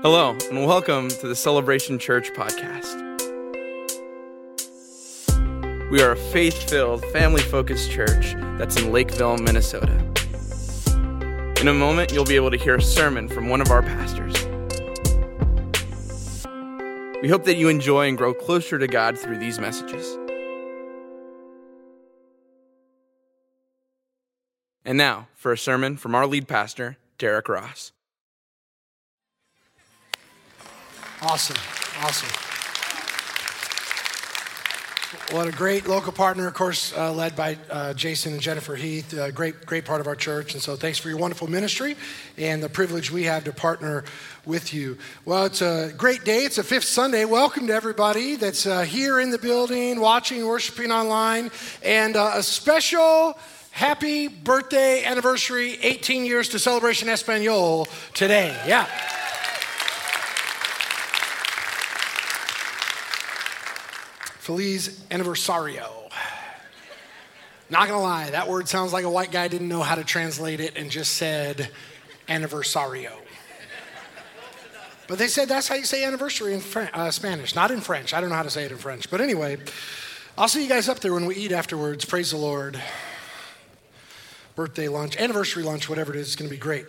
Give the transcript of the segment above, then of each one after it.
Hello, and welcome to the Celebration Church podcast. We are a faith filled, family focused church that's in Lakeville, Minnesota. In a moment, you'll be able to hear a sermon from one of our pastors. We hope that you enjoy and grow closer to God through these messages. And now, for a sermon from our lead pastor, Derrick Ross. Awesome. Awesome. What a great local partner, of course, uh, led by uh, Jason and Jennifer Heath, a great, great part of our church. And so thanks for your wonderful ministry and the privilege we have to partner with you. Well, it's a great day. It's a fifth Sunday. Welcome to everybody that's uh, here in the building, watching, worshiping online, and uh, a special happy birthday anniversary, 18 years to Celebration Espanol today. Yeah. Feliz Aniversario. Not gonna lie, that word sounds like a white guy didn't know how to translate it and just said Aniversario. But they said that's how you say anniversary in uh, Spanish, not in French. I don't know how to say it in French. But anyway, I'll see you guys up there when we eat afterwards. Praise the Lord. Birthday lunch, anniversary lunch, whatever it is, it's gonna be great.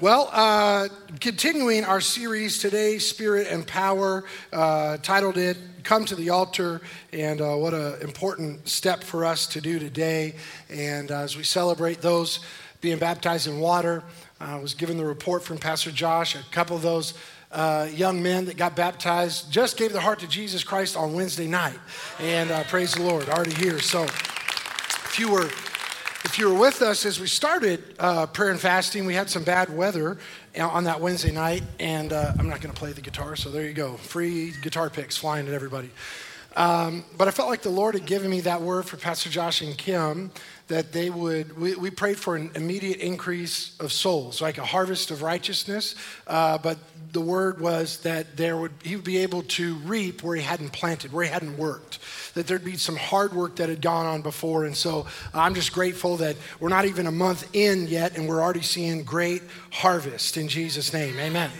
Well, uh, continuing our series today, Spirit and Power, uh, titled it Come to the Altar, and uh, what an important step for us to do today. And uh, as we celebrate those being baptized in water, I was given the report from Pastor Josh, a couple of those uh, young men that got baptized just gave their heart to Jesus Christ on Wednesday night. And uh, praise the Lord, already here. So if you were if you were with us as we started uh, prayer and fasting, we had some bad weather on that Wednesday night, and uh, I'm not going to play the guitar, so there you go. Free guitar picks flying at everybody. Um, but I felt like the Lord had given me that word for Pastor Josh and Kim that they would, we, we prayed for an immediate increase of souls, like a harvest of righteousness. Uh, but the word was that there would, he would be able to reap where he hadn't planted, where he hadn't worked, that there'd be some hard work that had gone on before. And so I'm just grateful that we're not even a month in yet and we're already seeing great harvest in Jesus' name. Amen.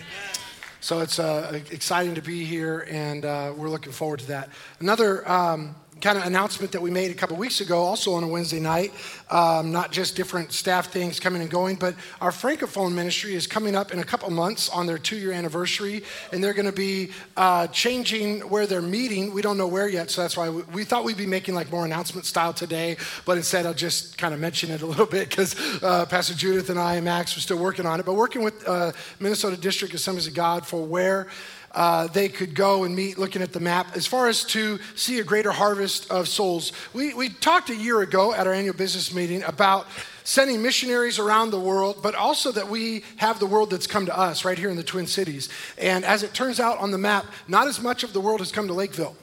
So it's uh, exciting to be here, and uh, we're looking forward to that. Another um, kind of announcement that we made a couple weeks ago, also on a Wednesday night. Um, not just different staff things coming and going, but our Francophone ministry is coming up in a couple months on their two year anniversary, and they're going to be uh, changing where they're meeting. We don't know where yet, so that's why we, we, thought we'd be making like more announcement style today, but instead I'll just kind of mention it a little bit because uh, Pastor Judith and I and Max are still working on it, but working with uh, Minnesota District Assemblies of God for where uh, they could go and meet looking at the map as far as to see a greater harvest of souls. We, we talked a year ago at our annual business meeting about sending missionaries around the world, but also that we have the world that's come to us right here in the Twin Cities. And as it turns out on the map, not as much of the world has come to Lakeville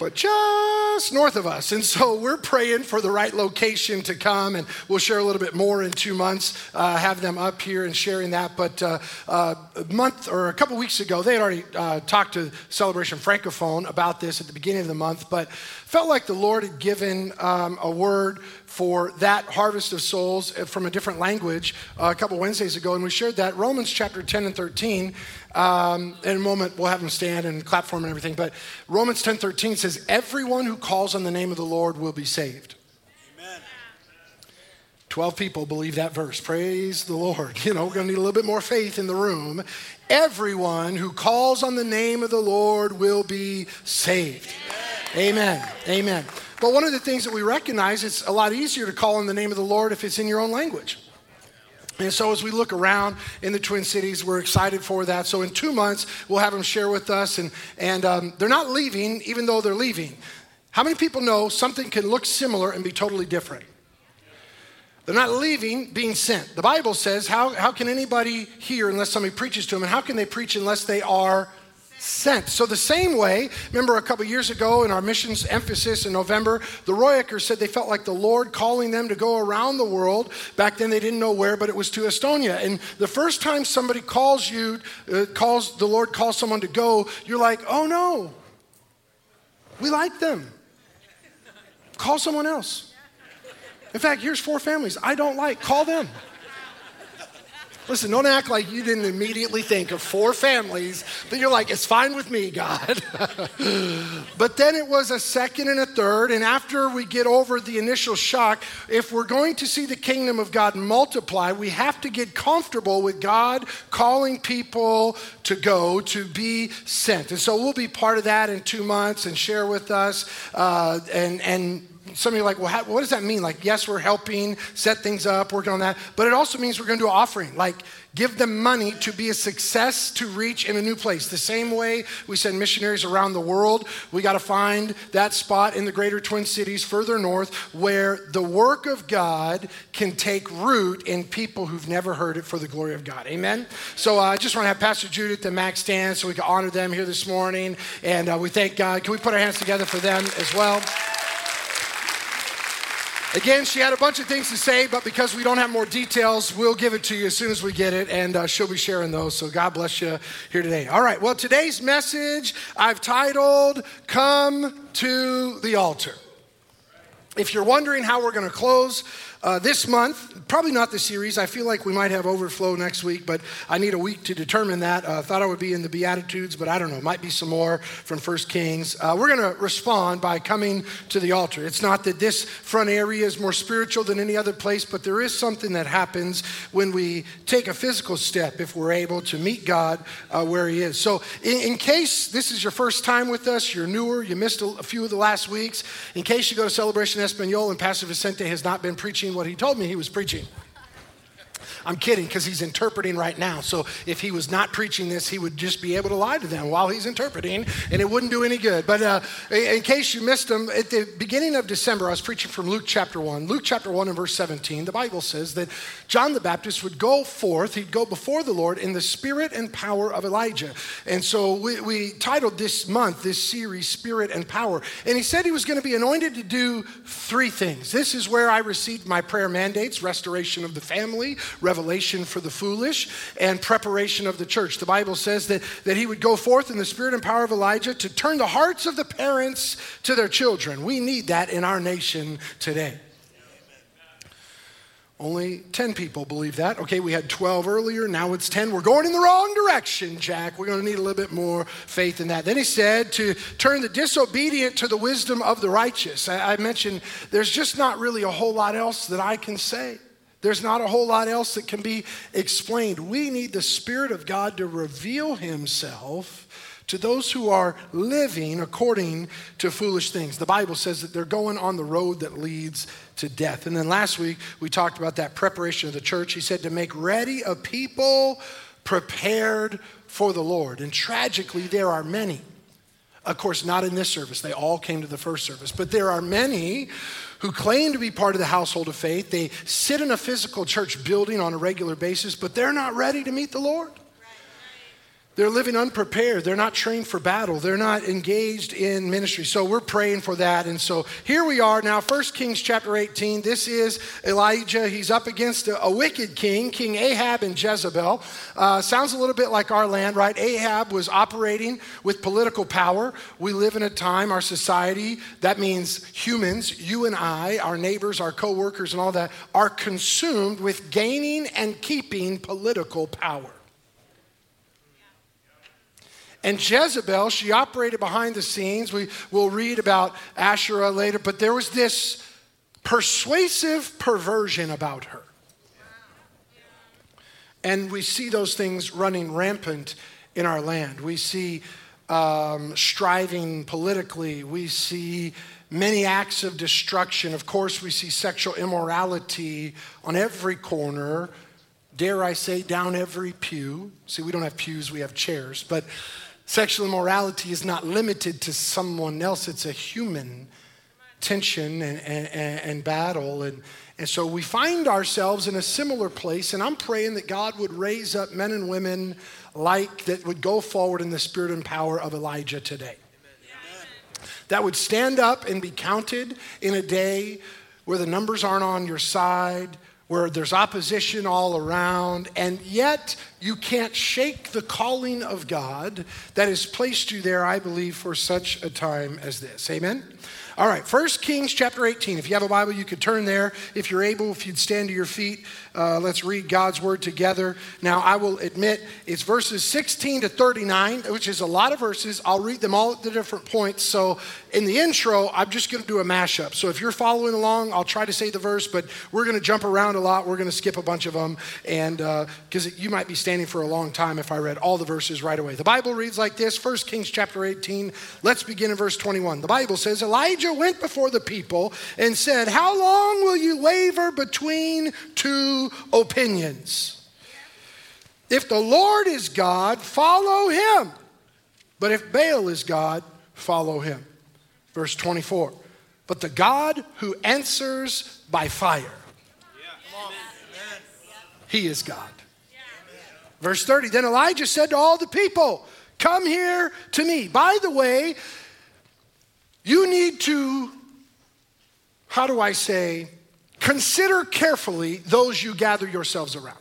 but just north of us. And so we're praying for the right location to come, and we'll share a little bit more in two months, uh, have them up here and sharing that. But uh, uh, a month or a couple weeks ago, they had already uh, talked to Celebration Francophone about this at the beginning of the month, but felt like the Lord had given um, a word for that harvest of souls from a different language uh, a couple Wednesdays ago, and we shared that. Romans chapter 10 and 13 um, in a moment, we'll have them stand and clap for him and everything. But Romans 10 13 says, Everyone who calls on the name of the Lord will be saved. Amen. 12 people believe that verse. Praise the Lord. You know, we're going to need a little bit more faith in the room. Everyone who calls on the name of the Lord will be saved. Amen. Amen. Amen. But one of the things that we recognize, it's a lot easier to call on the name of the Lord if it's in your own language. And so, as we look around in the Twin Cities, we're excited for that. So, in two months, we'll have them share with us. And, and um, they're not leaving, even though they're leaving. How many people know something can look similar and be totally different? They're not leaving, being sent. The Bible says, how, how can anybody hear unless somebody preaches to them? And how can they preach unless they are sent. So, the same way, remember a couple years ago in our missions emphasis in November, the Royakers said they felt like the Lord calling them to go around the world. Back then, they didn't know where, but it was to Estonia. And the first time somebody calls you, uh, calls the Lord calls someone to go, you're like, oh no, we like them. Call someone else. In fact, here's four families I don't like. Call them. Listen, don't act like you didn't immediately think of four families, but you're like, it's fine with me, God. but then it was a second and a third, and after we get over the initial shock, if we're going to see the kingdom of God multiply, we have to get comfortable with God calling people to go, to be sent. And so we'll be part of that in two months and share with us. Uh, and, and some of you are like, well, how, what does that mean? Like, yes, we're helping set things up, working on that, but it also means we're going to do an offering. Like, give them money to be a success to reach in a new place. The same way we send missionaries around the world, we got to find that spot in the greater Twin Cities further north where the work of God can take root in people who've never heard it for the glory of God. Amen? So uh, I just want to have Pastor Judith and Max stand so we can honor them here this morning. And uh, we thank God. Can we put our hands together for them as well? Again, she had a bunch of things to say, but because we don't have more details, we'll give it to you as soon as we get it, and uh, she'll be sharing those. So God bless you here today. All right, well, today's message I've titled Come to the Altar. If you're wondering how we're going to close, uh, this month, probably not the series. I feel like we might have overflow next week, but I need a week to determine that. I uh, thought I would be in the Beatitudes, but I don't know. Might be some more from First Kings. Uh, we're going to respond by coming to the altar. It's not that this front area is more spiritual than any other place, but there is something that happens when we take a physical step if we're able to meet God uh, where He is. So, in, in, case this is your first time with us, you're newer, you missed a, a few of the last weeks, in case you go to Celebration Espanol and Pastor Vicente has not been preaching preaching what he told me he was preaching. I'm kidding because he's interpreting right now. So if he was not preaching this, he would just be able to lie to them while he's interpreting, and it wouldn't do any good. But uh, in case you missed him, at the beginning of December, I was preaching from Luke chapter 1. Luke chapter 1 and verse 17, the Bible says that John the Baptist would go forth, he'd go before the Lord in the spirit and power of Elijah. And so we, we titled this month, this series, Spirit and Power. And he said he was going to be anointed to do three things. This is where I received my prayer mandates restoration of the family, revelation for the foolish, and preparation of the church. The Bible says that, that he would go forth in the spirit and power of Elijah to turn the hearts of the parents to their children. We need that in our nation today. Only 10 people believe that. Okay, we had 12 earlier, now it's 10. We're going in the wrong direction, Jack. We're going to need a little bit more faith in that. Then he said to turn the disobedient to the wisdom of the righteous. I, I mentioned there's just not really a whole lot else that I can say. There's not a whole lot else that can be explained. We need the Spirit of God to reveal Himself to those who are living according to foolish things. The Bible says that they're going on the road that leads to death. And then last week, we talked about that preparation of the church. He said to make ready a people prepared for the Lord. And tragically, there are many. Of course, not in this service. They all came to the first service. But there are many who claim to be part of the household of faith. They sit in a physical church building on a regular basis, but they're not ready to meet the Lord. They're living unprepared. They're not trained for battle. They're not engaged in ministry. So we're praying for that. And so here we are now, 1 Kings chapter 18. This is Elijah. He's up against a, a wicked king, King Ahab and Jezebel. Uh, sounds a little bit like our land, right? Ahab was operating with political power. We live in a time, our society, that means humans, you and I, our neighbors, our coworkers, and all that, are consumed with gaining and keeping political power. And Jezebel, she operated behind the scenes. We will read about Asherah later, but there was this persuasive perversion about her. And we see those things running rampant in our land. We see um, striving politically. We see many acts of destruction. Of course, we see sexual immorality on every corner. Dare I say, down every pew. See, we don't have pews, we have chairs. But Sexual immorality is not limited to someone else, it's a human tension and, and, and, battle. And, and so we find ourselves in a similar place, and I'm praying that God would raise up men and women like that would go forward in the spirit and power of Elijah today. That would stand up and be counted in a day where the numbers aren't on your side, where there's opposition all around, and yet you can't shake the calling of God that has placed you there, I believe, for such a time as this. Amen? All right, First Kings chapter 18. If you have a Bible, you could turn there. If you're able, if you'd stand to your feet, uh, let's read God's word together. Now, I will admit it's verses 16 to 39, which is a lot of verses. I'll read them all at the different points. So, in the intro, I'm just going to do a mashup. So, if you're following along, I'll try to say the verse, but we're going to jump around a lot. We're going to skip a bunch of them, and because uh, you might be standing for a long time if I read all the verses right away. The Bible reads like this First Kings chapter 18. Let's begin in verse 21. The Bible says Elijah went before the people and said, How long will you waver between two? opinions. If the Lord is God, follow him. But if Baal is God, follow him. Verse 24. But the God who answers by fire, he is God. Verse 30. Then Elijah said to all the people, Come here to me. By the way, you need to, how do I say, Consider carefully those you gather yourselves around.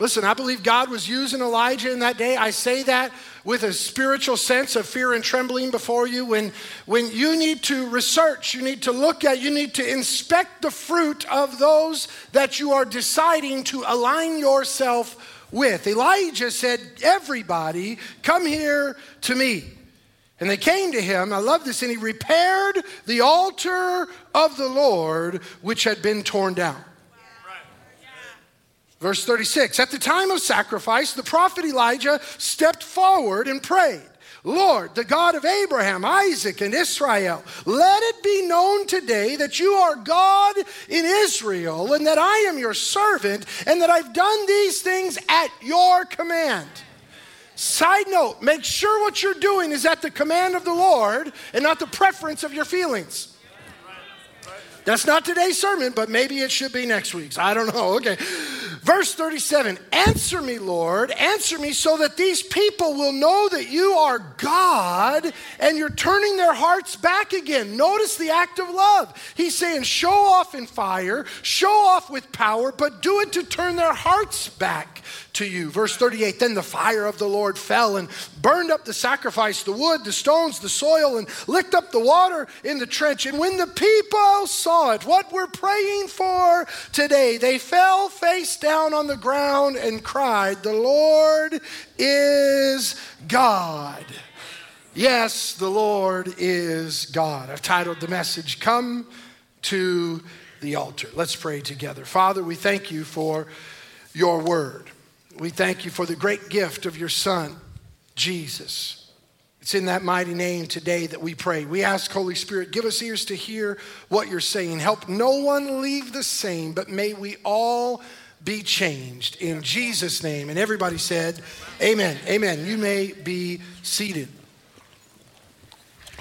Listen, I believe God was using Elijah in that day. I say that with a spiritual sense of fear and trembling before you. When, when you need to research, you need to look at, you need to inspect the fruit of those that you are deciding to align yourself with. Elijah said, Everybody, come here to me. And they came to him, I love this, and he repaired the altar of the Lord which had been torn down. Verse 36 At the time of sacrifice, the prophet Elijah stepped forward and prayed. Lord, the God of Abraham, Isaac, and Israel, let it be known today that you are God in Israel, and that I am your servant, and that I've done these things at your command. Side note, make sure what you're doing is at the command of the Lord and not the preference of your feelings. That's not today's sermon, but maybe it should be next week's. I don't know. Okay. Verse 37 Answer me, Lord, answer me so that these people will know that you are God and you're turning their hearts back again. Notice the act of love. He's saying, Show off in fire, show off with power, but do it to turn their hearts back to you. Verse 38 Then the fire of the Lord fell and burned up the sacrifice, the wood, the stones, the soil, and licked up the water in the trench. And when the people saw it, what we're praying for today, they fell face down on the ground and cried, The Lord is God. Yes, the Lord is God. I've titled the message, Come to the Altar. Let's pray together. Father, we thank you for your word. We thank you for the great gift of your Son, Jesus. It's in that mighty name today that we pray. We ask, Holy Spirit, give us ears to hear what you're saying. Help no one leave the same, but may we all be changed in Jesus' name. And everybody said, Amen. Amen. You may be seated.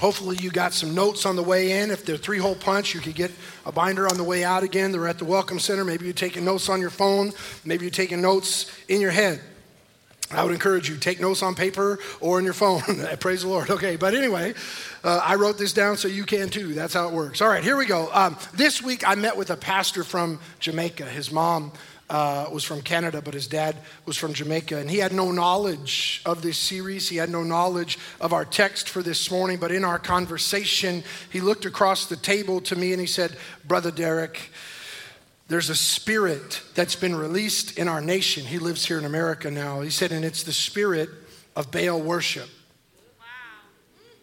Hopefully, you got some notes on the way in. If they're three hole punch, you could get a binder on the way out again. They're at the Welcome Center. Maybe you're taking notes on your phone. Maybe you're taking notes in your head. I would encourage you take notes on paper or in your phone. Praise the Lord. Okay, but anyway, uh, I wrote this down so you can too. That's how it works. All right, here we go. Um, this week I met with a pastor from Jamaica. His mom uh, was from Canada, but his dad was from Jamaica. And he had no knowledge of this series. He had no knowledge of our text for this morning. But in our conversation, he looked across the table to me and he said, Brother Derrick, there's a spirit that's been released in our nation. He lives here in America now. He said, and it's the spirit of Baal worship.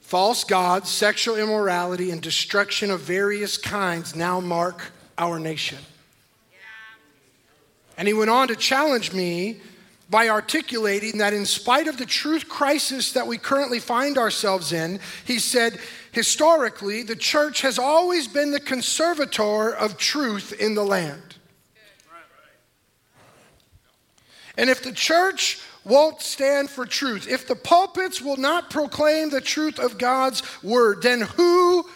False gods, sexual immorality, and destruction of various kinds now mark our nation. And he went on to challenge me by articulating that in spite of the truth crisis that we currently find ourselves in, he said, historically, the church has always been the conservator of truth in the land. And if the church won't stand for truth, if the pulpits will not proclaim the truth of God's word, then who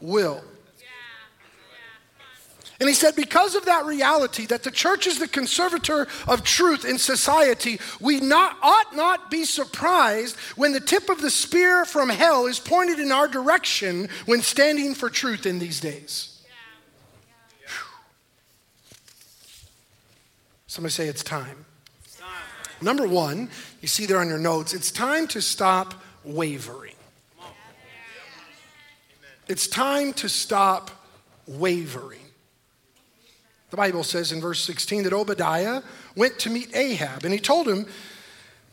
will? And he said, because of that reality, that the church is the conservator of truth in society, we not, ought not be surprised when the tip of the spear from hell is pointed in our direction when standing for truth in these days. Somebody say it's time. it's time. Number one, you see there on your notes, it's time to stop wavering. It's time to stop wavering. The Bible says in verse 16 that Obadiah went to meet Ahab and he told him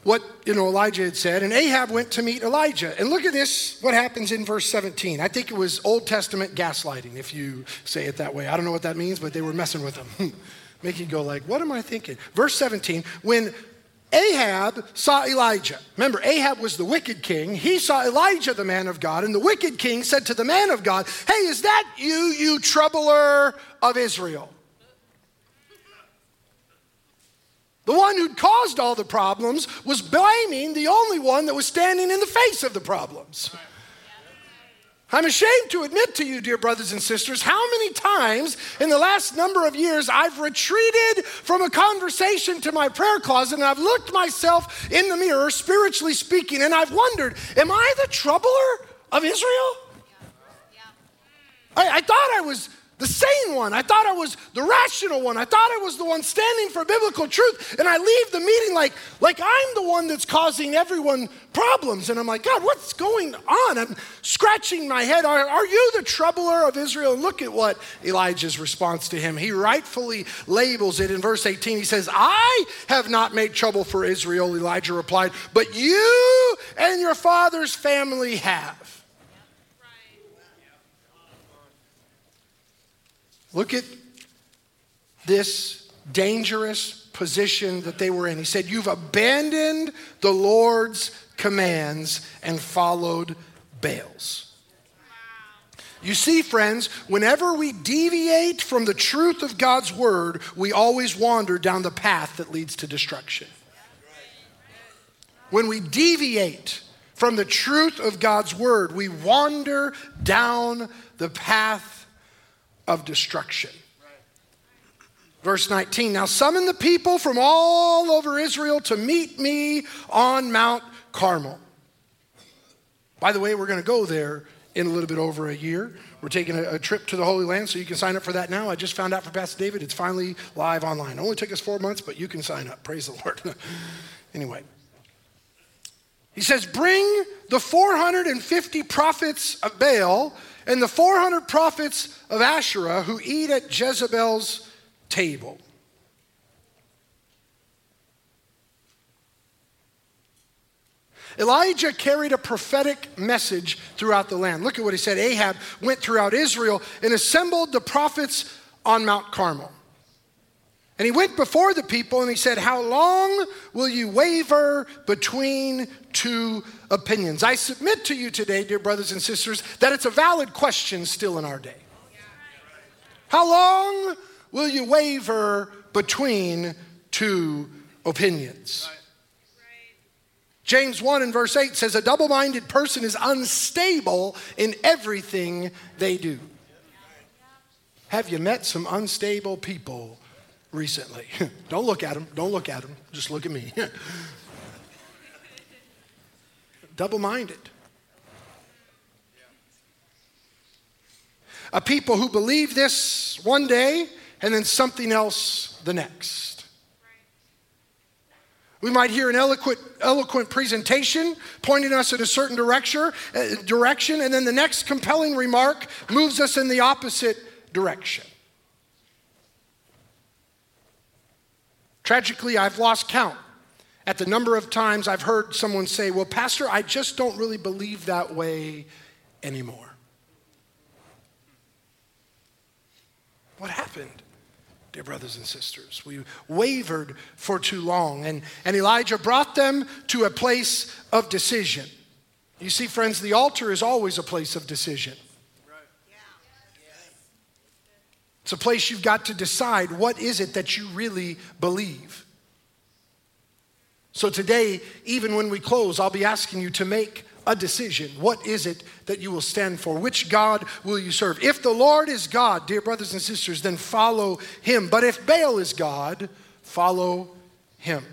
what you know Elijah had said and Ahab went to meet Elijah. And look at this what happens in verse 17. I think it was Old Testament gaslighting if you say it that way. I don't know what that means, but they were messing with him. Make you go like, "What am I thinking?" Verse 17, when Ahab saw Elijah. Remember, Ahab was the wicked king. He saw Elijah, the man of God, and the wicked king said to the man of God, Hey, is that you, you troubler of Israel? The one who'd caused all the problems was blaming the only one that was standing in the face of the problems. I'm ashamed to admit to you, dear brothers and sisters, how many times in the last number of years I've retreated from a conversation to my prayer closet and I've looked myself in the mirror, spiritually speaking, and I've wondered, am I the troubler of Israel? I, I thought I was the sane one. I thought I was the rational one. I thought I was the one standing for biblical truth. And I leave the meeting like, like I'm the one that's causing everyone problems. And I'm like, God, what's going on? I'm scratching my head. Are, are you the troubler of Israel? And look at what Elijah's response to him. He rightfully labels it in verse 18. He says, I have not made trouble for Israel, Elijah replied, but you and your father's family have. Look at this dangerous position that they were in. He said, You've abandoned the Lord's commands and followed Baal's. You see, friends, whenever we deviate from the truth of God's word, we always wander down the path that leads to destruction. When we deviate from the truth of God's word, we wander down the path of destruction. Verse 19 Now summon the people from all over Israel to meet me on Mount Carmel. By the way, we're going to go there in a little bit over a year. We're taking a, a, trip to the Holy Land, so you can sign up for that now. I just found out from Pastor David it's finally live online. It only took us four months, but you can sign up. Praise the Lord. anyway, he says, Bring the 450 prophets of Baal and the 400 prophets of Asherah who eat at Jezebel's table. Elijah carried a prophetic message throughout the land. Look at what he said. Ahab went throughout Israel and assembled the prophets on Mount Carmel. And he went before the people and he said, How long will you waver between two opinions? I submit to you today, dear brothers and sisters, that it's a valid question still in our day. How long will you waver between two opinions? James 1 and verse 8 says, A double minded person is unstable in everything they do. Have you met some unstable people recently. Don't look at them. Don't look at them. Just look at me. Double minded. A people who believe this one day and then something else the next. We might hear an eloquent, eloquent presentation pointing us in a certain direction, uh, direction, and then the next compelling remark moves us in the opposite direction. Tragically, I've lost count at the number of times I've heard someone say, Well, Pastor, I just don't really believe that way anymore. What happened? dear brothers and sisters. We wavered for too long. And, and Elijah brought them to a place of decision. You see, friends, the altar is always a place of decision. It's a place you've got to decide what is it that you really believe. So today, even when we close, I'll be asking you to make a decision. What is it that you will stand for? Which God will you serve? If the Lord is God, dear brothers and sisters, then follow him. But if Baal is God, follow him.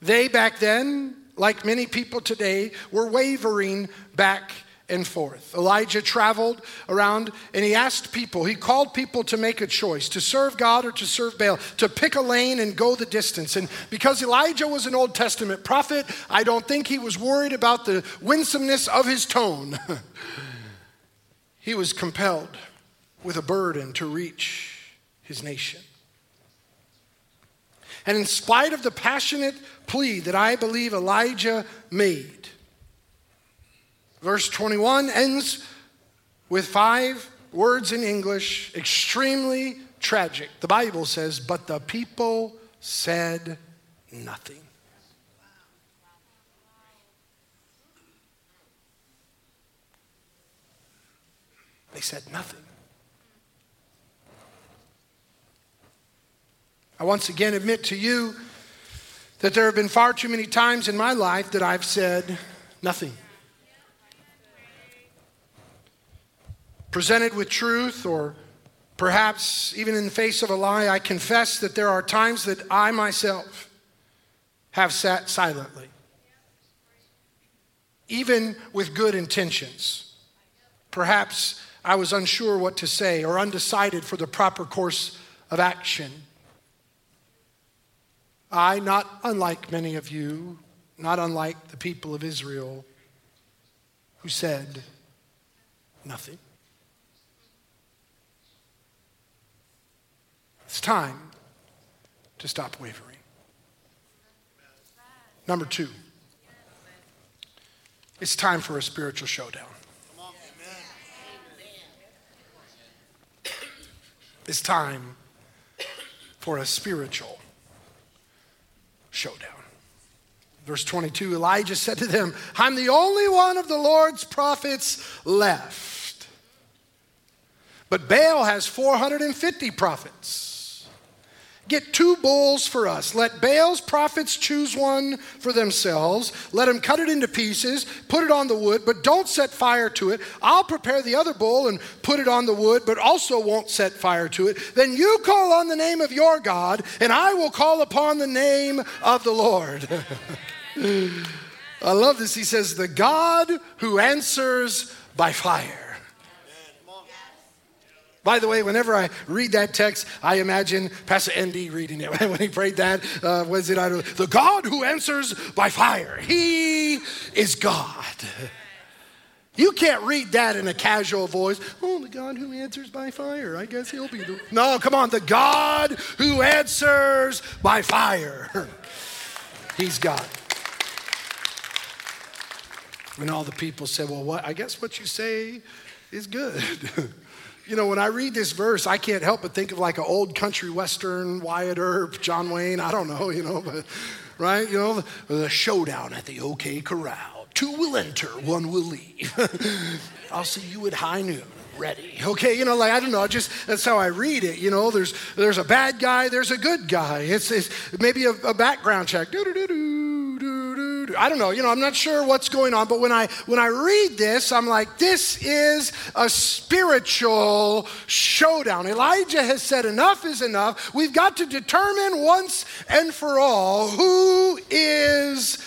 They back then, like many people today, were wavering back and forth. Elijah traveled around and he asked people, he called people to make a choice to serve God or to serve Baal, to pick a lane and go the distance. And because Elijah was an Old Testament prophet, I don't think he was worried about the winsomeness of his tone. he was compelled with a burden to reach his nation. And in spite of the passionate plea that I believe Elijah made, verse 21 ends with five words in English, extremely tragic. The Bible says, But the people said nothing. They said nothing. I once again admit to you that there have been far too many times in my life that I've said nothing. Presented with truth, or perhaps even in the face of a lie, I confess that there are times that I myself have sat silently, even with good intentions. Perhaps I was unsure what to say or undecided for the proper course of action. I, not unlike many of you, not unlike the people of Israel, who said nothing. It's time to stop wavering. Number two, it's time for a spiritual showdown. It's time for a spiritual showdown. Verse 22 Elijah said to them, I'm the only one of the Lord's prophets left. But Baal has 450 prophets. Get two bulls for us. Let Baal's prophets choose one for themselves. Let them cut it into pieces, put it on the wood, but don't set fire to it. I'll prepare the other bull and put it on the wood, but also won't set fire to it. Then you call on the name of your God, and I will call upon the name of the Lord. I love this. He says, The God who answers by fire. By the way, whenever I read that text, I imagine Pastor ND reading it when he prayed that. Uh, was it out of the God who answers by fire? He is God. You can't read that in a casual voice. Oh, the God who answers by fire. I guess he'll be the. No, come on. The God who answers by fire. He's God. And all the people said, Well, what? I guess what you say is good. You know, when I read this verse, I can't help but think of like an old country western, Wyatt Earp, John Wayne, I don't know, you know, but, right? You know, the, the showdown at the OK Corral. Two will enter, one will leave. I'll see you at high noon. Ready. Okay, you know, like I don't know, just that's how I read it. You know, there's there's a bad guy, there's a good guy. It's, it's maybe a, a background check. Doo-doo-doo-doo I don't know, you know, I'm not sure what's going on, but when I when I read this, I'm like, this is a spiritual showdown. Elijah has said enough is enough. We've got to determine once and for all who is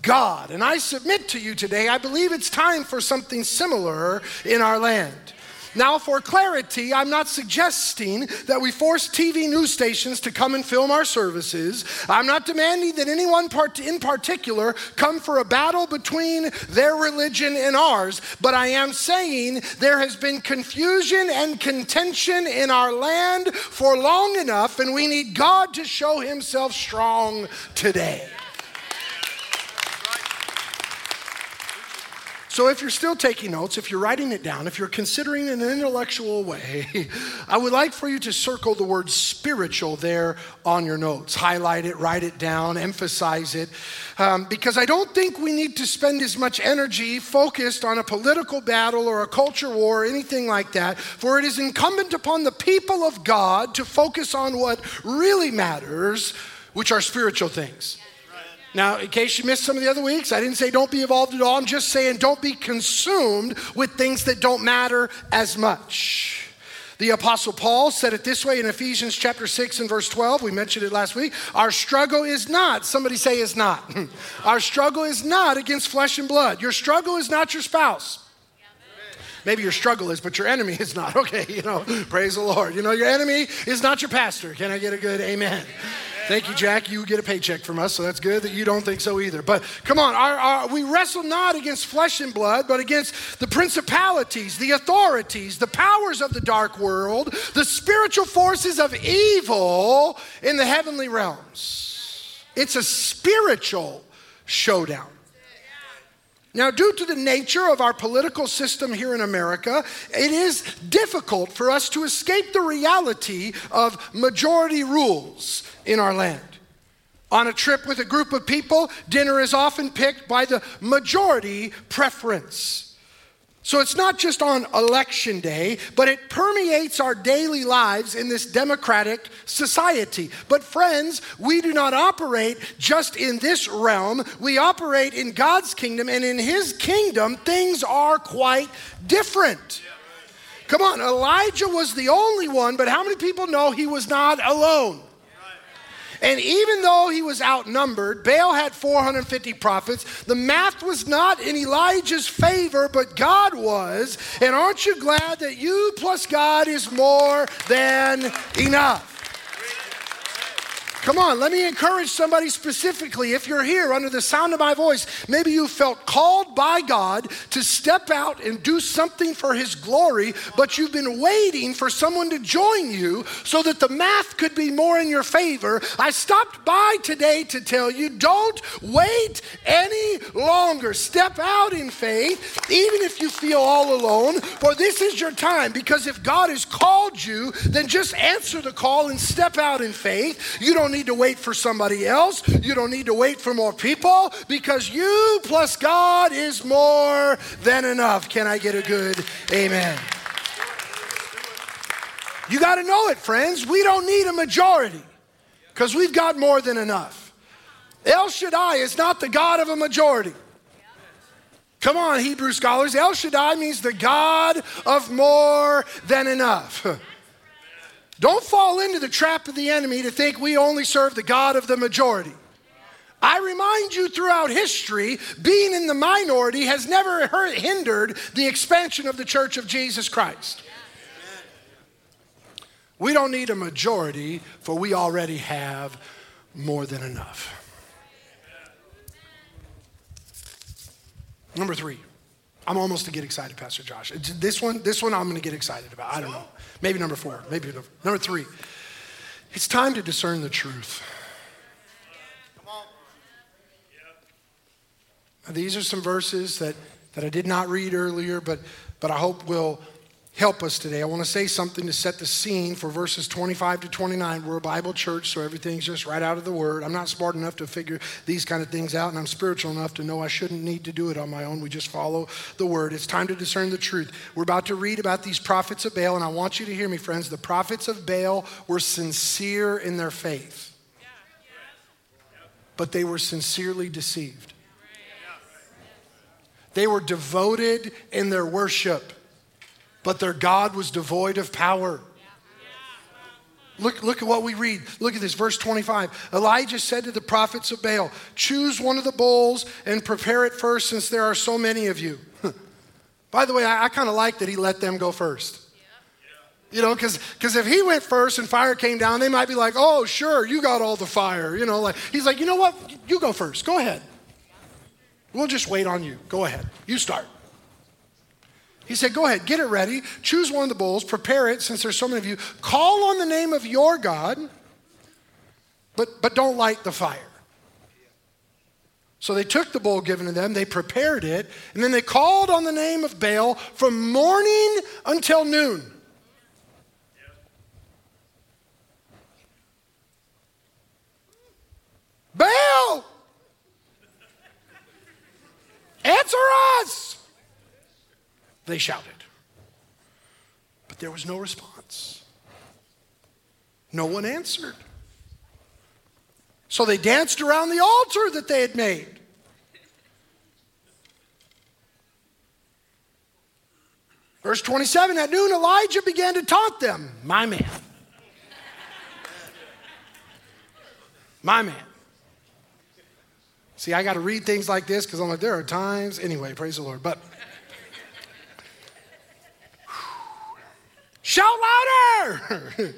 God. And I submit to you today, I believe it's time for something similar in our land. Now, for clarity, I'm not suggesting that we force TV news stations to come and film our services. I'm not demanding that anyone part in particular come for a battle between their religion and ours, but I am saying there has been confusion and contention in our land for long enough, and we need God to show himself strong today. So, if you're still taking notes, if you're writing it down, if you're considering it in an intellectual way, I would like for you to circle the word spiritual there on your notes. Highlight it, write it down, emphasize it. Um, because I don't think we need to spend as much energy focused on a political battle or a culture war or anything like that, for it is incumbent upon the people of God to focus on what really matters, which are spiritual things. Now, in case you missed some of the other weeks, I didn't say don't be involved at all. I'm just saying don't be consumed with things that don't matter as much. The Apostle Paul said it this way in Ephesians chapter 6 and verse 12. We mentioned it last week. Our struggle is not, somebody say is not. Our struggle is not against flesh and blood. Your struggle is not your spouse. Maybe your struggle is, but your enemy is not. Okay, you know, praise the Lord. You know, your enemy is not your pastor. Can I get a good amen? Thank you, Jack. You get a paycheck from us, so that's good that you don't think so either. But come on, our, our, we wrestle not against flesh and blood, but against the principalities, the authorities, the powers of the dark world, the spiritual forces of evil in the heavenly realms. It's a spiritual showdown. Now, due to the nature of our political system here in America, it is difficult for us to escape the reality of majority rules in our land. On a trip with a group of people, dinner is often picked by the majority preference. So it's not just on election day, but it permeates our daily lives in this democratic society. But, friends, we do not operate just in this realm. We operate in God's kingdom, and in His kingdom, things are quite different. Come on, Elijah was the only one, but how many people know he was not alone? And even though he was outnumbered, Baal had 450 prophets. The math was not in Elijah's favor, but God was. And aren't you glad that you plus God is more than enough? Come on, let me encourage somebody specifically. If you're here under the sound of my voice, maybe you felt called by God to step out and do something for His glory, but you've been waiting for someone to join you so that the math could be more in your favor. I stopped by today to tell you don't wait any longer. Step out in faith, even if you feel all alone, for this is your time. Because if God has called you, then just answer the call and step out in faith. You don't need to wait for somebody else. You don't need to wait for more people because you plus God is more than enough. Can I get a good amen? You got to know it, friends. We don't need a majority because we've got more than enough. El Shaddai is not the God of a majority. Come on, Hebrew scholars. El Shaddai means the God of more than enough. Don't fall into the trap of the enemy to think we only serve the God of the majority. I remind you throughout history, being in the minority has never hindered the expansion of the church of Jesus Christ. We don't need a majority, for we already have more than enough. Number three, I'm almost to get excited, Pastor Josh. This one, this one I'm going to get excited about. I don't know. Maybe number four. Maybe number, number three. It's time to discern the truth. Now, these are some verses that, that I did not read earlier, but, but I hope will help us today. I want to say something to set the scene for verses 25 to 29. We're a Bible church, so everything's just right out of the Word. I'm not smart enough to figure these kind of things out, and I'm spiritual enough to know I shouldn't need to do it on my own. We just follow the Word. It's time to discern the truth. We're about to read about these prophets of Baal, and I want you to hear me, friends. The prophets of Baal were sincere in their faith, but they were sincerely deceived. They were devoted in their worship but their God was devoid of power. Look, look at what we read. Look at this, verse 25. Elijah said to the prophets of Baal, Choose one of the bulls and prepare it first, since there are so many of you. By the way, I, I kind of like that he let them go first. You know, because if he went first and fire came down, they might be like, oh, sure, you got all the fire. You know, like he's like, you know what? You go first. Go ahead. We'll just wait on you. Go ahead. You start. He said, Go ahead, get it ready, choose one of the bulls, prepare it, since there's so many of you. Call on the name of your God, but, but don't light the fire. So they took the bull given to them, they prepared it, and then they called on the name of Baal from morning until noon. Baal! Answer us! They shouted. But there was no response. No one answered. So they danced around the altar that they had made. Verse 27 At noon, Elijah began to taunt them. My man. My man. See, I got to read things like this because I'm like, there are times. Anyway, praise the Lord. But Shout louder!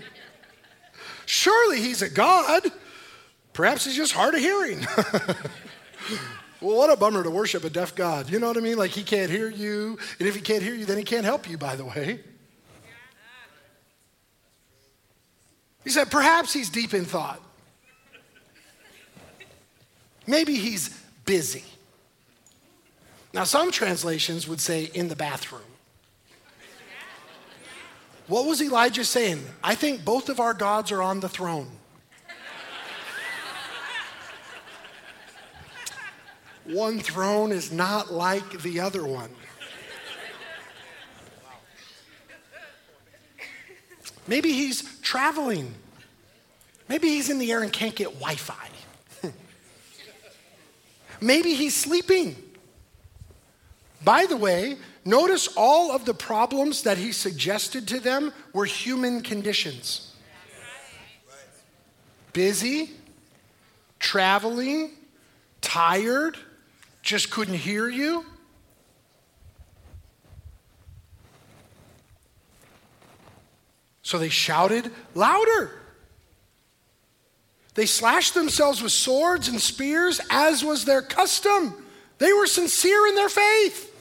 Surely he's a God. Perhaps he's just hard of hearing. well, what a bummer to worship a deaf God. You know what I mean? Like he can't hear you. And if he can't hear you, then he can't help you, by the way. He said, perhaps he's deep in thought. Maybe he's busy. Now, some translations would say in the bathroom. What was Elijah saying? I think both of our gods are on the throne. one throne is not like the other one. Maybe he's traveling. Maybe he's in the air and can't get Wi Fi. Maybe he's sleeping. By the way, notice all of the problems that he suggested to them were human conditions busy, traveling, tired, just couldn't hear you. So they shouted louder. They slashed themselves with swords and spears, as was their custom. They were sincere in their faith.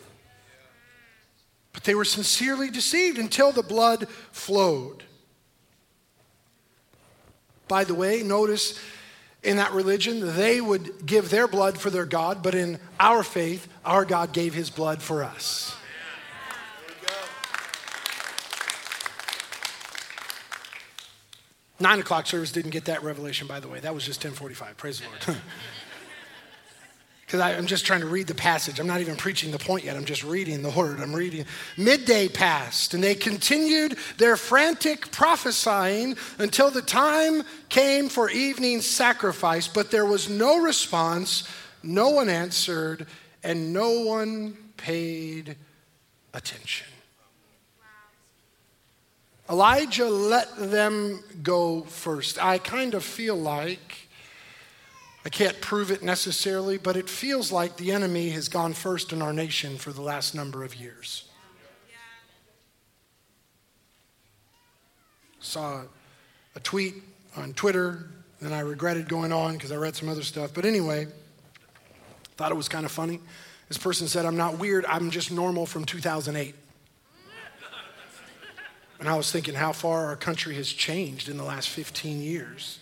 But they were sincerely deceived until the blood flowed. By the way, notice in that religion, they would give their blood for their God, but in our faith, our God gave his blood for us. Nine o'clock service didn't get that revelation, by the way. That was just 1045. Praise the Lord. Because I'm just trying to read the passage. I'm not even preaching the point yet. I'm just reading the word. I'm reading. Midday passed, and they continued their frantic prophesying until the time came for evening sacrifice, but there was no response, no one answered, and no one paid attention. Elijah let them go first. I kind of feel like, I can't prove it necessarily, but it feels like the enemy has gone first in our nation for the last number of years. Saw a tweet on Twitter, and I regretted going on because I read some other stuff. But anyway, thought it was kind of funny. This person said, I'm not weird, I'm just normal from 2008. And I was thinking how far our country has changed in the last 15 years.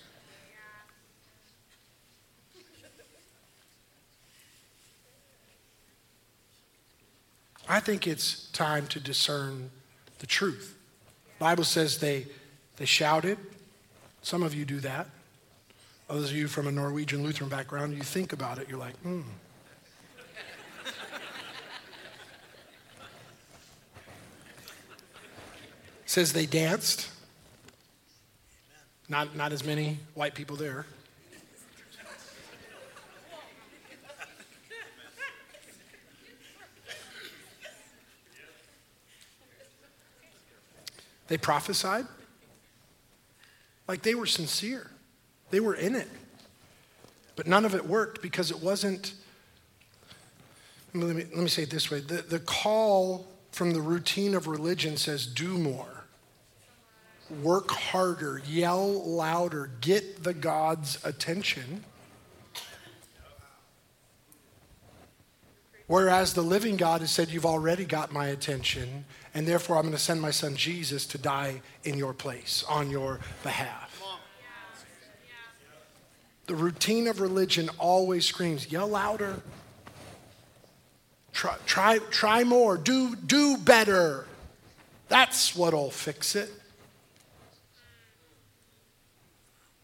I think it's time to discern the truth. The Bible says they, they shouted. Some of you do that. Others of you from a Norwegian Lutheran background, you think about it, you're like, hmm. says they danced. Not, not as many white people there. They prophesied like they were sincere. They were in it. But none of it worked because it wasn't. Let me, let me say it this way the, the call from the routine of religion says, do more work harder, yell louder, get the God's attention. Whereas the living God has said, You've already got my attention, and therefore I'm going to send my son Jesus to die in your place, on your behalf. The routine of religion always screams, Yell louder. Try, try, try more. Do, do better. That's what'll fix it.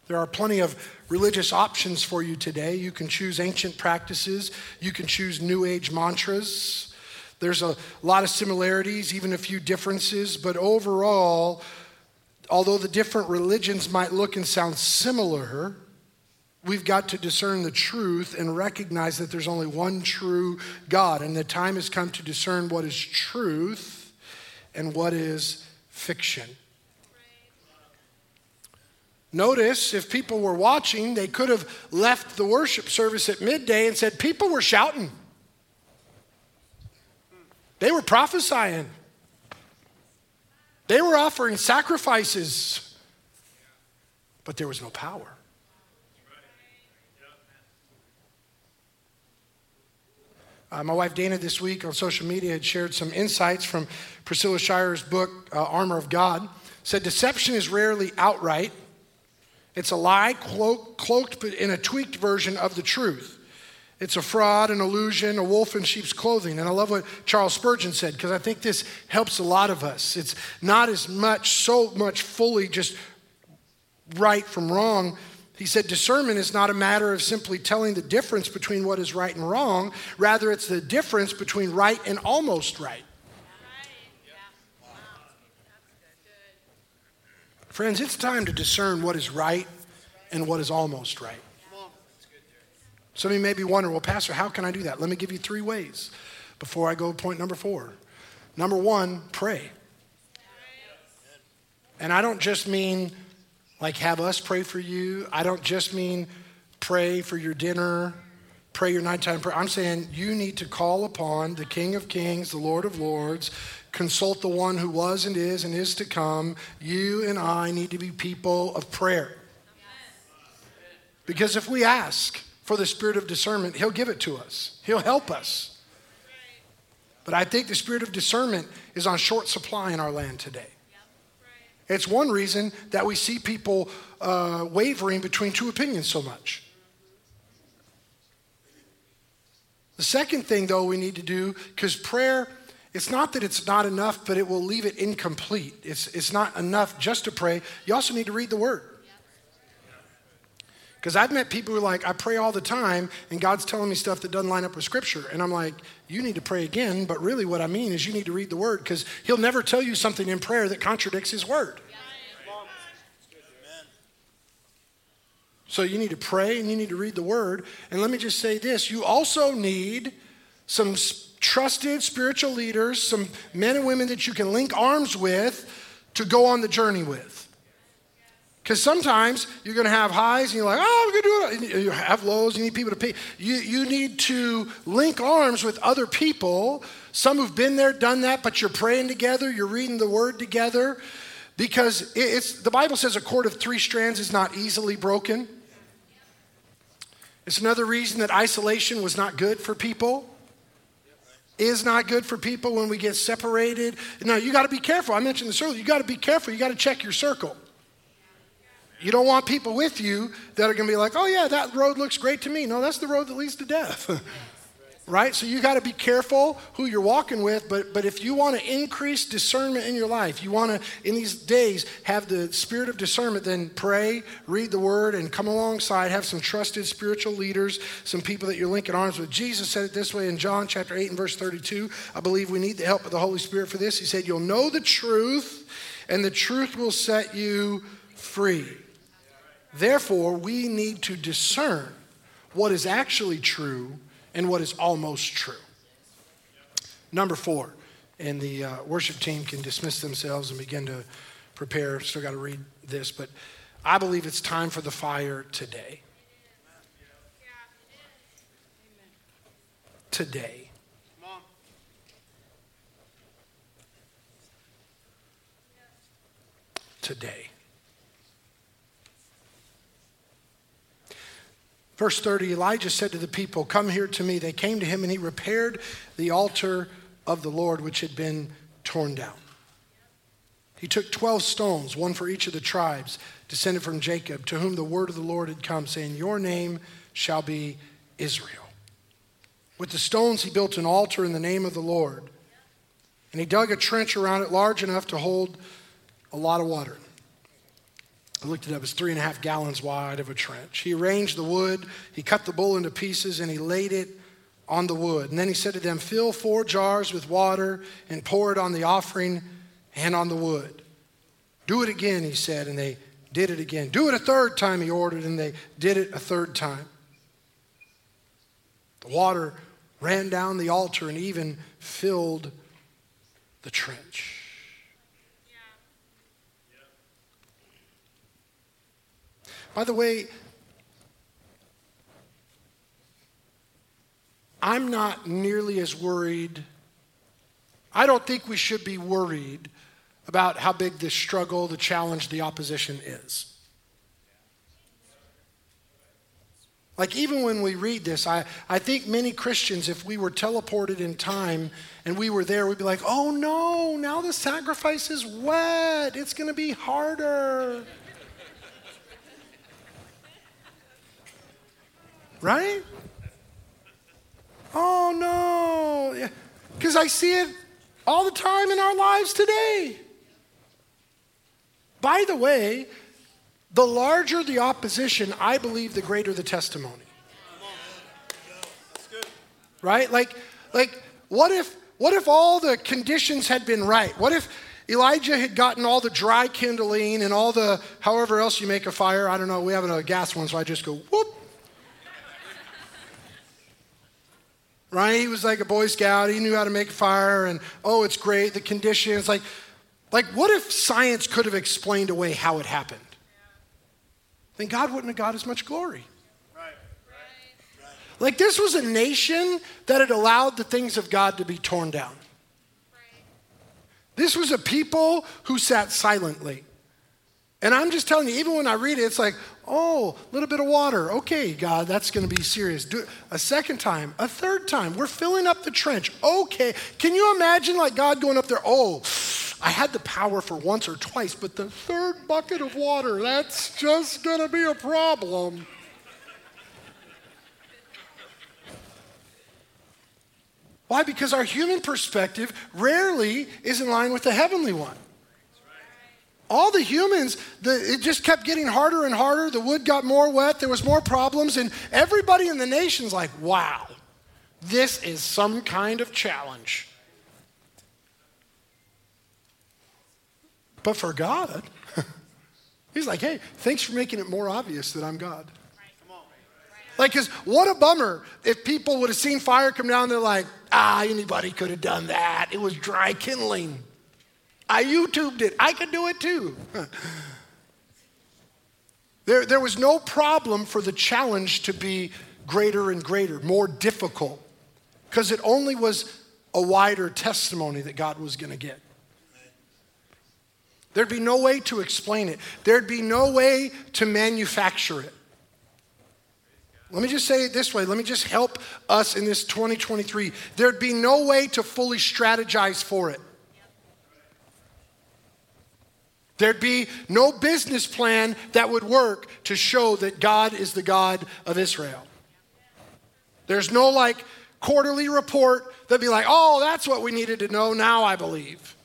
There are plenty of religious options for you today. You can choose ancient practices, you can choose New Age mantras. There's a lot of similarities, even a few differences, but overall, although the different religions might look and sound similar, we've got to discern the truth and recognize that there's only one true God. And the time has come to discern what is truth and what is fiction. Notice if people were watching, they could have left the worship service at midday and said, People were shouting. They were prophesying. They were offering sacrifices, but there was no power. Uh, my wife Dana this week on social media had shared some insights from Priscilla Shirer's book, uh, Armor of God. Said deception is rarely outright, it's a lie cloak, cloaked in a tweaked version of the truth. It's a fraud, an illusion, a wolf in sheep's clothing. And I love what Charles Spurgeon said because I think this helps a lot of us. It's not as much, so much fully just right from wrong. He said, discernment is not a matter of simply telling the difference between what is right and wrong. Rather, it's the difference between right and almost right. Friends, it's time to discern what is right and what is almost right. Some of you may be wondering, well, Pastor, how can I do that? Let me give you three ways before I go to point number four. Number one, pray. And I don't just mean like have us pray for you. I don't just mean pray for your dinner, pray your nighttime prayer. I'm saying you need to call upon the King of Kings, the Lord of Lords, consult the one who was and is and is to come. You and I need to be people of prayer. Because if we ask for the spirit of discernment, He'll give it to us, He'll help us. But I think the spirit of discernment is on short supply in our land today. It's one reason that we see people uh, wavering between two opinions so much. The second thing, though, we need to do, because prayer, it's not that it's not enough, but it will leave it incomplete. It's, it's not enough just to pray. You also need to read the Word. Because I've met people who are like, I pray all the time, and God's telling me stuff that doesn't line up with Scripture. And I'm like, you need to pray again. But really, what I mean is you need to read the Word, because He'll never tell you something in prayer that contradicts His Word. So you need to pray and you need to read the Word. And let me just say this you also need some trusted spiritual leaders, some men and women that you can link arms with to go on the journey with. Because sometimes you're going to have highs and you're like, oh, I'm going to do it. You have lows, you need people to pay. You, you need to link arms with other people, some who've been there, done that, but you're praying together, you're reading the word together. Because it's, the Bible says a cord of three strands is not easily broken. It's another reason that isolation was not good for people is not good for people when we get separated. Now, you got to be careful. I mentioned this earlier. You got to be careful. You got to check your circle. You don't want people with you that are going to be like, oh, yeah, that road looks great to me. No, that's the road that leads to death. right? So you got to be careful who you're walking with. But, but if you want to increase discernment in your life, you want to, in these days, have the spirit of discernment, then pray, read the word, and come alongside. Have some trusted spiritual leaders, some people that you're linking arms with. Jesus said it this way in John chapter 8 and verse 32. I believe we need the help of the Holy Spirit for this. He said, You'll know the truth, and the truth will set you free. Therefore, we need to discern what is actually true and what is almost true. Number four, and the uh, worship team can dismiss themselves and begin to prepare. Still got to read this, but I believe it's time for the fire today. Today. Today. Verse 30 Elijah said to the people, Come here to me. They came to him, and he repaired the altar of the Lord, which had been torn down. He took 12 stones, one for each of the tribes descended from Jacob, to whom the word of the Lord had come, saying, Your name shall be Israel. With the stones, he built an altar in the name of the Lord. And he dug a trench around it large enough to hold a lot of water. I looked it up, it's three and a half gallons wide of a trench. He arranged the wood, he cut the bull into pieces, and he laid it on the wood. And then he said to them, Fill four jars with water and pour it on the offering and on the wood. Do it again, he said, and they did it again. Do it a third time, he ordered, and they did it a third time. The water ran down the altar and even filled the trench. By the way, I'm not nearly as worried. I don't think we should be worried about how big the struggle, the challenge, the opposition is. Like, even when we read this, I, I think many Christians, if we were teleported in time and we were there, we'd be like, oh no, now the sacrifice is wet. It's going to be harder. Right? Oh no. Because I see it all the time in our lives today. By the way, the larger the opposition, I believe the greater the testimony. Right? Like, like what if what if all the conditions had been right? What if Elijah had gotten all the dry kindling and all the however else you make a fire? I don't know. We have a gas one, so I just go whoop. Right? He was like a Boy Scout. He knew how to make fire, and oh, it's great. The conditions, like, like what if science could have explained away how it happened? then God wouldn't have got as much glory. Like this was a nation that had allowed the things of God to be torn down. This was a people who sat silently. And I'm just telling you, even when I read it, it's like, oh, a little bit of water. Okay, God, that's going to be serious. Do it a second time, a third time. We're filling up the trench. Okay. Can you imagine like God going up there? Oh, I had the power for once or twice, but the third bucket of water, that's just going to be a problem. Why? Because our human perspective rarely is in line with the heavenly one. All the humans, the, it just kept getting harder and harder. The wood got more wet, there was more problems, and everybody in the nation's like, wow, this is some kind of challenge. But for God, He's like, hey, thanks for making it more obvious that I'm God. Like, because what a bummer if people would have seen fire come down, they're like, ah, anybody could have done that. It was dry kindling. I YouTubed it. I could do it too. there, there was no problem for the challenge to be greater and greater, more difficult, because it only was a wider testimony that God was going to get. There'd be no way to explain it, there'd be no way to manufacture it. Let me just say it this way. Let me just help us in this 2023. There'd be no way to fully strategize for it. There'd be no business plan that would work to show that God is the God of Israel. There's no like quarterly report that'd be like, oh, that's what we needed to know. Now I believe.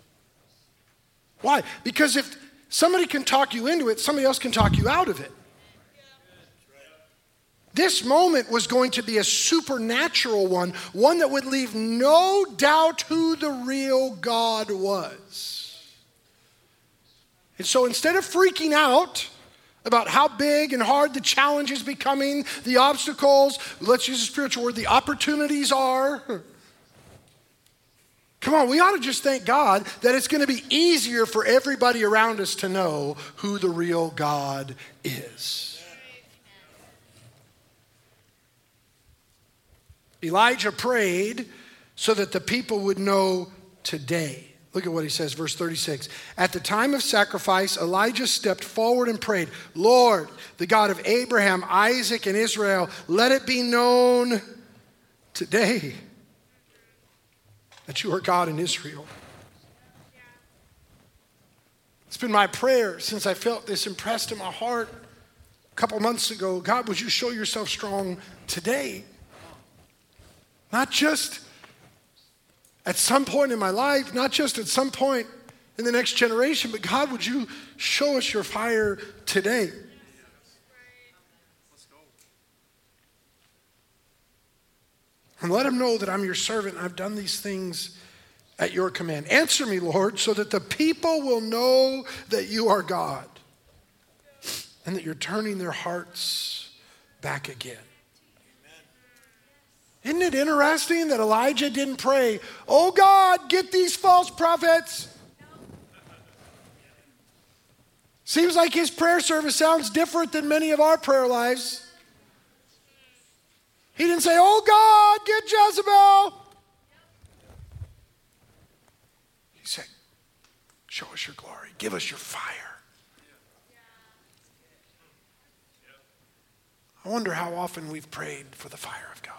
Why? Because if somebody can talk you into it, somebody else can talk you out of it. This moment was going to be a supernatural one, one that would leave no doubt who the real God was. And so instead of freaking out about how big and hard the challenge is becoming, the obstacles, let's use a spiritual word, the opportunities are, Come on, we ought to just thank God that it's going to be easier for everybody around us to know who the real God is. Elijah prayed so that the people would know today. Look at what he says, verse 36. At the time of sacrifice, Elijah stepped forward and prayed, Lord, the God of Abraham, Isaac, and Israel, let it be known today that you are God in Israel. It's been my prayer since I felt this impressed in my heart a couple months ago. God, would you show yourself strong today? Not just at some point in my life, not just at some point in the next generation, but God, would you show us your fire today? And let him know that I'm your servant I've done these things at your command. Answer me, Lord, so that the people will know that you are God and that you're turning their hearts back again. Isn't it interesting that Elijah didn't pray, Oh God, get these false prophets? Seems like his prayer service sounds different than many of our prayer lives. He didn't say, Oh God, get Jezebel. He said, Show us your glory. Give us your fire. I wonder how often we've prayed for the fire of God.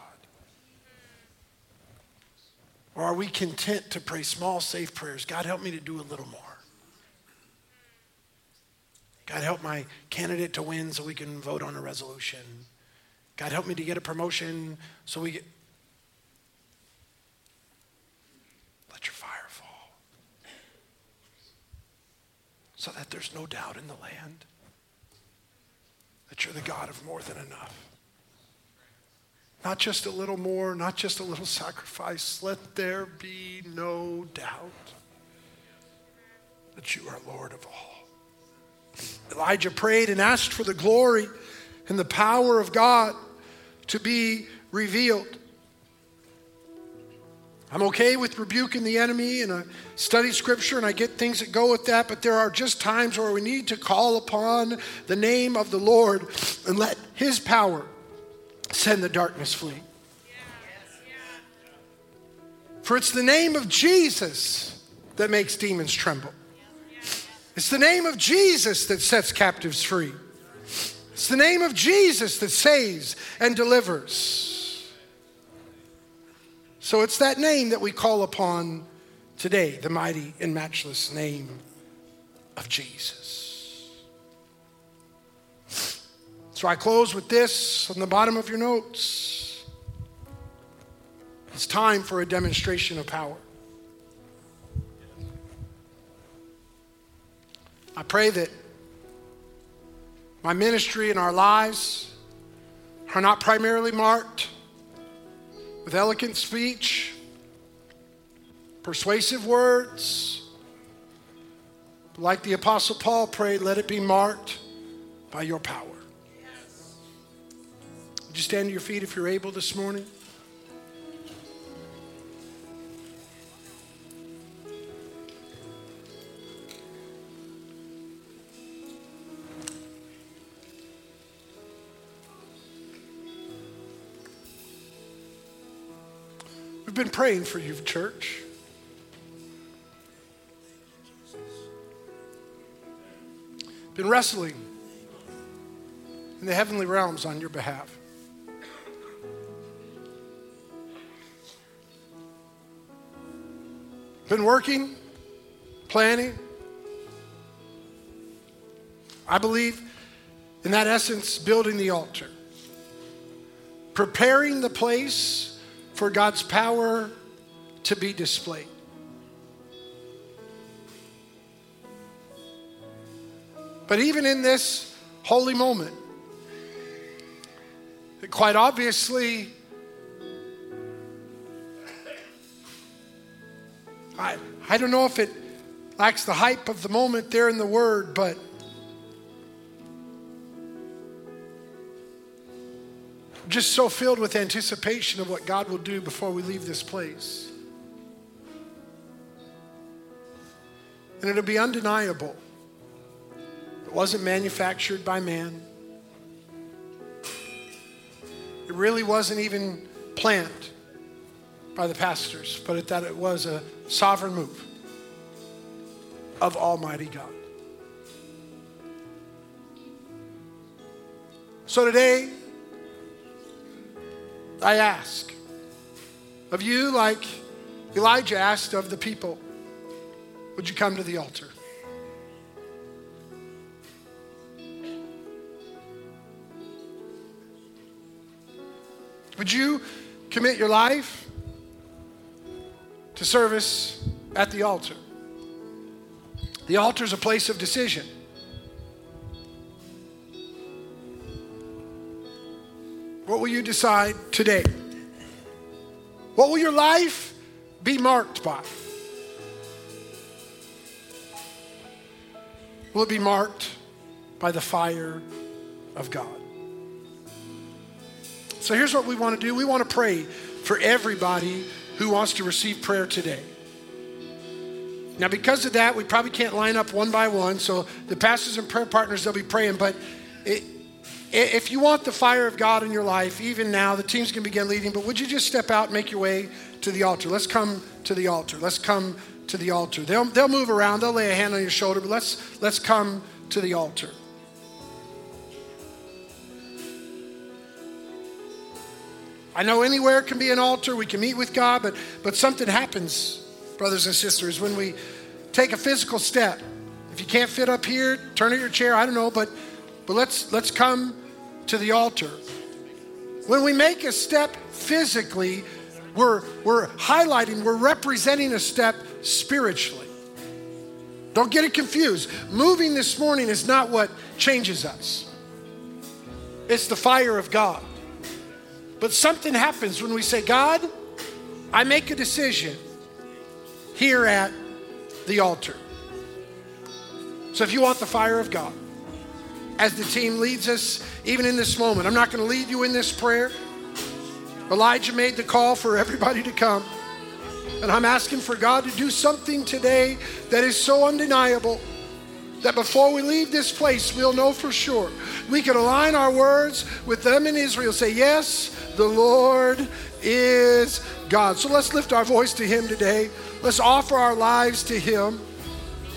Or are we content to pray small, safe prayers? God, help me to do a little more. God, help my candidate to win so we can vote on a resolution. God, help me to get a promotion so we get. Let your fire fall so that there's no doubt in the land that you're the God of more than enough. Not just a little more, not just a little sacrifice. Let there be no doubt that you are Lord of all. Elijah prayed and asked for the glory and the power of God to be revealed. I'm okay with rebuking the enemy and I study scripture and I get things that go with that, but there are just times where we need to call upon the name of the Lord and let his power send the darkness flee. For it's the name of Jesus that makes demons tremble. It's the name of Jesus that sets captives free. It's the name of Jesus that saves and delivers. So it's that name that we call upon today, the mighty and matchless name of Jesus. So I close with this on the bottom of your notes. It's time for a demonstration of power. I pray that my ministry and our lives are not primarily marked with eloquent speech, persuasive words. Like the Apostle Paul prayed, let it be marked by your power. Would you stand to your feet if you're able this morning? We've been praying for you, church. Been wrestling in the heavenly realms on your behalf. Been working, planning. I believe in that essence, building the altar, preparing the place for God's power to be displayed. But even in this holy moment, quite obviously, I, I don't know if it lacks the hype of the moment there in the word, but just so filled with anticipation of what God will do before we leave this place. And it'll be undeniable. It wasn't manufactured by man. It really wasn't even planned by the pastors, but that it was a sovereign move of Almighty God. So today, I ask of you, like Elijah asked of the people, would you come to the altar? Would you commit your life to service at the altar? The altar is a place of decision. What will you decide today? What will your life be marked by? Will it be marked by the fire of God? So here's what we want to do we want to pray for everybody who wants to receive prayer today. Now, because of that, we probably can't line up one by one. So the pastors and prayer partners, they'll be praying. But it, if you want the fire of God in your life, even now, the team's going to begin leading, but would you just step out and make your way to the altar? Let's come to the altar. Let's come to the altar. They'll, they'll move around, they'll lay a hand on your shoulder, but let's, let's come to the altar. I know anywhere can be an altar, we can meet with God, but, but something happens, brothers and sisters, when we take a physical step. If you can't fit up here, turn at your chair, I don't know, but, but let's, let's come to the altar. When we make a step physically, we're, we're highlighting, we're representing a step spiritually. Don't get it confused. Moving this morning is not what changes us, it's the fire of God. But something happens when we say, God, I make a decision here at the altar. So if you want the fire of God, as the team leads us, even in this moment, I'm not going to lead you in this prayer. Elijah made the call for everybody to come. And I'm asking for God to do something today that is so undeniable that before we leave this place, we'll know for sure. We can align our words with them in Israel. Say, Yes, the Lord is God. So let's lift our voice to Him today. Let's offer our lives to Him.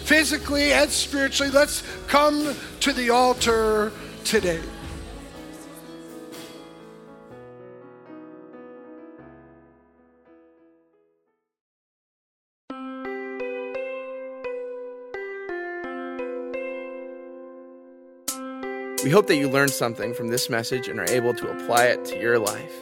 Physically and spiritually, let's come to the altar today. We hope that you learned something from this message and are able to apply it to your life.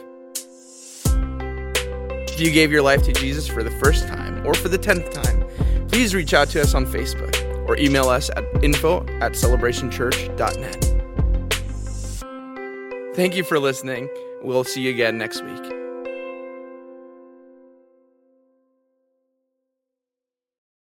If you gave your life to Jesus for the first time or for the tenth time, please reach out to us on Facebook or email us at info at celebrationchurch.net. Thank you for listening. We'll see you again next week.